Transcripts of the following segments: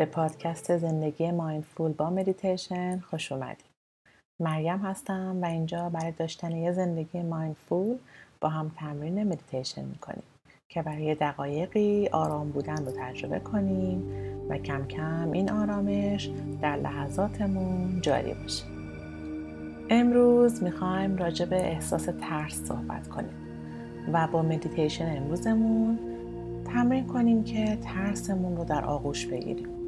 به پادکست زندگی mindful با مدیتیشن خوش اومدید. مریم هستم و اینجا برای داشتن یه زندگی mindful با هم تمرین مدیتیشن می‌کنیم که برای دقایقی آرام بودن رو تجربه کنیم و کم کم این آرامش در لحظاتمون جاری باشه. امروز می‌خوایم راجع به احساس ترس صحبت کنیم و با مدیتیشن امروزمون تمرین کنیم که ترسمون رو در آغوش بگیریم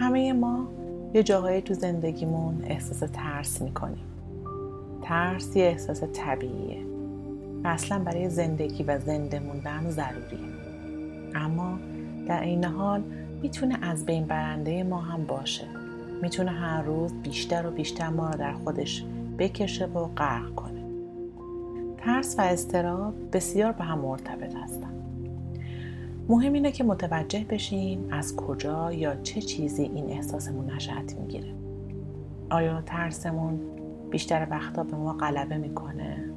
همه ما یه جاهایی تو زندگیمون احساس ترس می‌کنیم. ترس یه احساس طبیعیه. اصلا برای زندگی و زنده موندن ضروریه. اما در این حال می‌تونه از بین برنده ما هم باشه. می‌تونه هر روز بیشتر و بیشتر ما رو در خودش بکشه و غرق کنه. ترس و استراب بسیار به هم مرتبط هستن. مهم اینه که متوجه بشیم از کجا یا چه چیزی این احساسمون نشأت می‌گیره. آیا ترسمون بیشتر وقتا به ما غلبه می‌کنه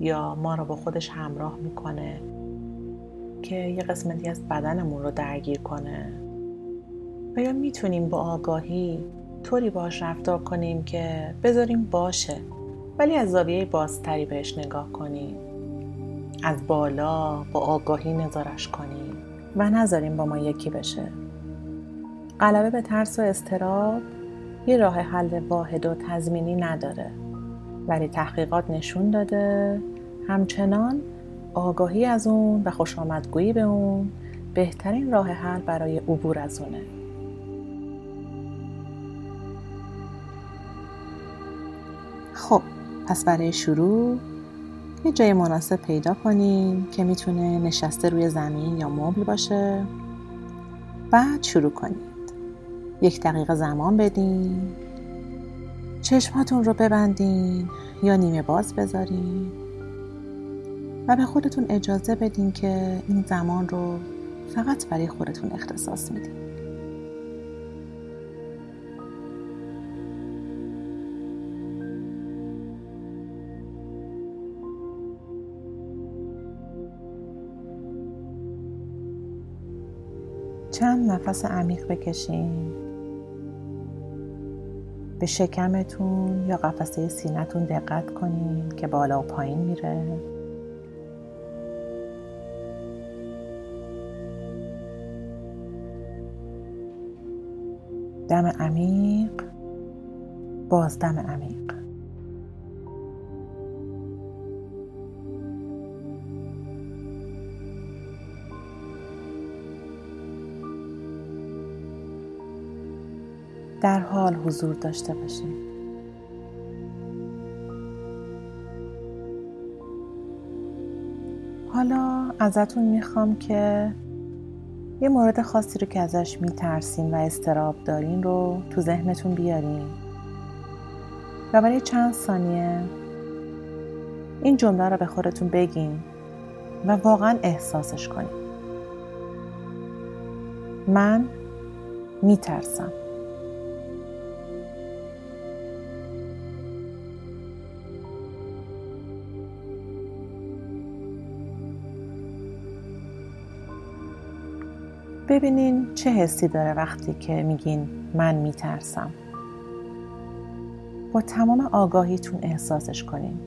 یا ما رو با خودش همراه می‌کنه که یه قسمتی از بدنمون رو درگیر کنه؟ و یا می‌تونیم با آگاهی طوری باش رفتار کنیم که بذاریم باشه ولی از زاویه بازتری بهش نگاه کنیم؟ از بالا با آگاهی نظارش کنیم و نذاریم با ما یکی بشه. غلبه به ترس و استراب یه راه حل واحد و تضمینی نداره ولی تحقیقات نشون داده. همچنان آگاهی از اون و خوش آمدگویی به اون بهترین راه حل برای عبور از اونه. خب پس برای شروع یه جای مناسب پیدا کنیم که می‌تونه نشسته روی زمین یا مبل باشه. بعد شروع کنید. یک دقیقه زمان بدین. چشماتون رو ببندین یا نیمه باز بذارین. و به خودتون اجازه بدین که این زمان رو فقط برای خودتون اختصاص میدین. چند نفس عمیق بکشین. به شکمتون یا قفسه سینتون دقت کنین که بالا و پایین میره. دم عمیق. بازدم عمیق. در حال حضور داشته باشیم. حالا ازتون می‌خوام که یه مورد خاصی رو که ازش میترسین و استراب دارین رو تو ذهنتون بیارین. و برای چند ثانیه این جمله رو به خودتون بگین و واقعا احساسش کنین. من میترسم. ببینین چه حسی داره وقتی که میگین من میترسم. با تمام آگاهیتون احساسش کنین.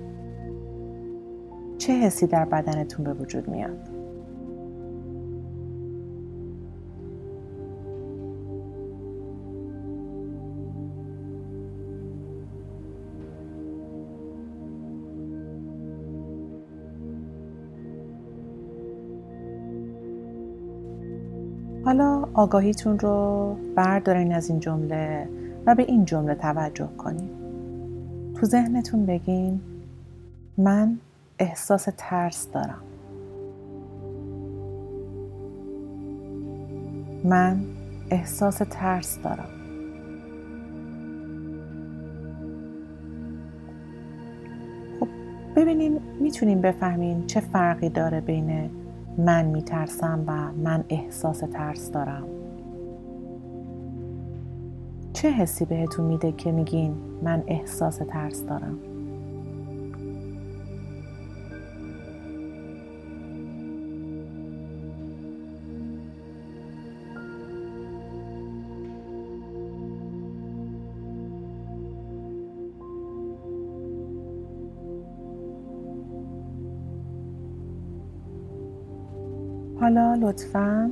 چه حسی در بدنتون به وجود میاد؟ حالا آگاهیتون رو بردارین از این جمله و به این جمله توجه کنین. تو ذهنتون بگین من احساس ترس دارم. من احساس ترس دارم. خب ببینین می‌تونیم بفهمین چه فرقی داره بین من میترسم و من احساس ترس دارم. چه حسی بهتون میده که میگین من احساس ترس دارم؟ حالا لطفا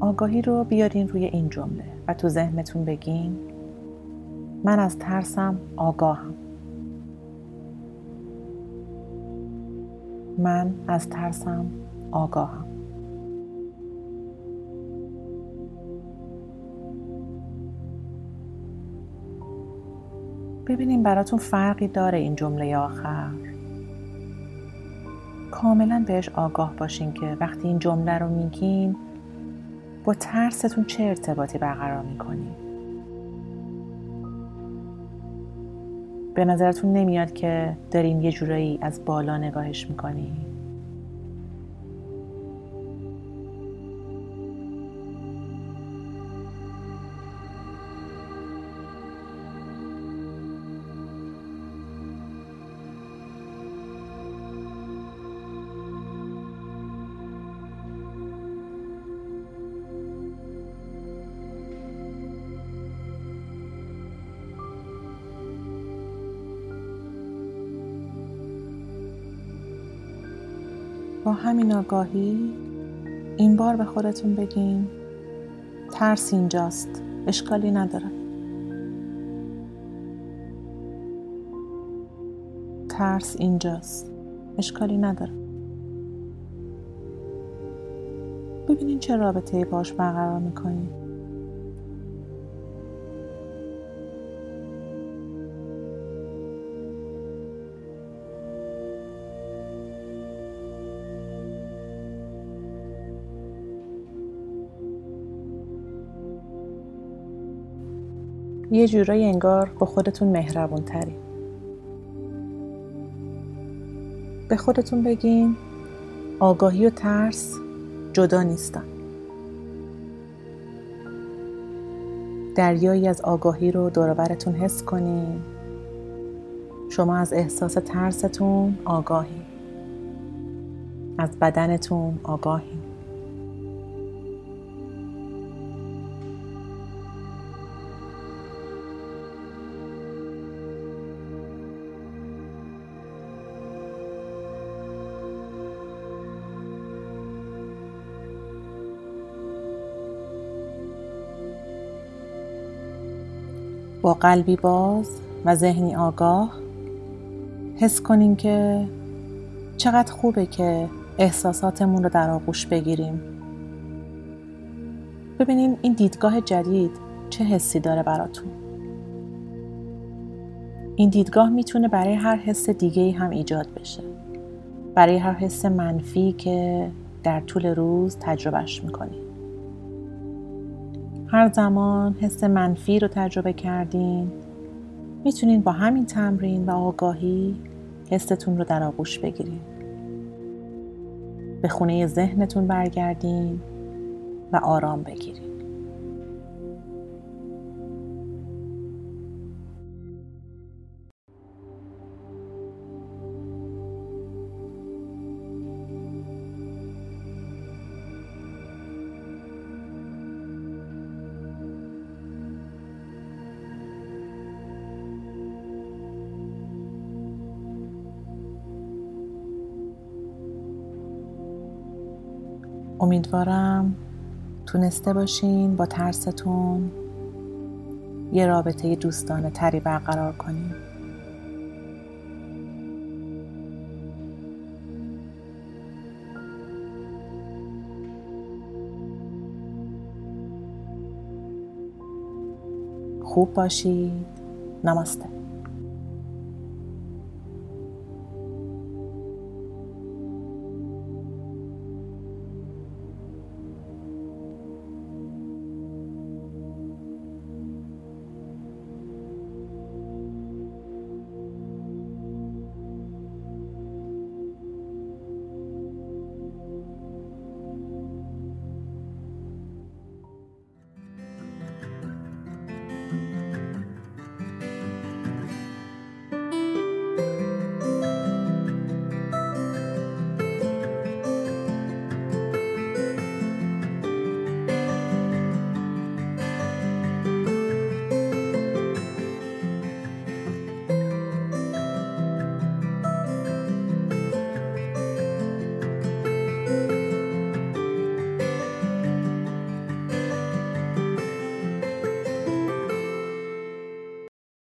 آگاهی رو بیارین روی این جمله و تو ذهنتون بگین من از ترسم آگاهم. من از ترسم آگاهم. ببینیم براتون فرقی داره این جمله آخر. کاملا بهش آگاه باشین که وقتی این جمله رو میگین با ترستون چه ارتباطی برقرار می‌کنین؟ به نظرتون نمیاد که داریم یه جورایی از بالا نگاهش می‌کنیم با همین آگاهی این بار به خودتون بگین ترس اینجاست اشکالی نداره. ترس اینجاست اشکالی نداره. ببینین چه رابطه باش برقرار می‌کنین. یه جورایی انگار با خودتون مهربون تری به خودتون بگین آگاهی و ترس جدا نیستن. دریایی از آگاهی رو دوربرتون حس کنین. شما از احساس ترستون آگاهی. از بدنتون آگاهی. با قلبی باز و ذهنی آگاه حس کنیم که چقدر خوبه که احساساتمون رو در آغوش بگیریم. ببینیم این دیدگاه جدید چه حسی داره براتون. این دیدگاه می‌تونه برای هر حس دیگه هم ایجاد بشه. برای هر حس منفی که در طول روز تجربهش می‌کنیم هر زمان حس منفی رو تجربه کردین می‌تونین با همین تمرین و آگاهی حستون رو در آغوش بگیرین. به خونه ذهنتون برگردین و آرام بگیرین. امیدوارم تونسته باشین با ترستون یه رابطه دوستانه تری برقرار کنین. خوب باشید. نماسته.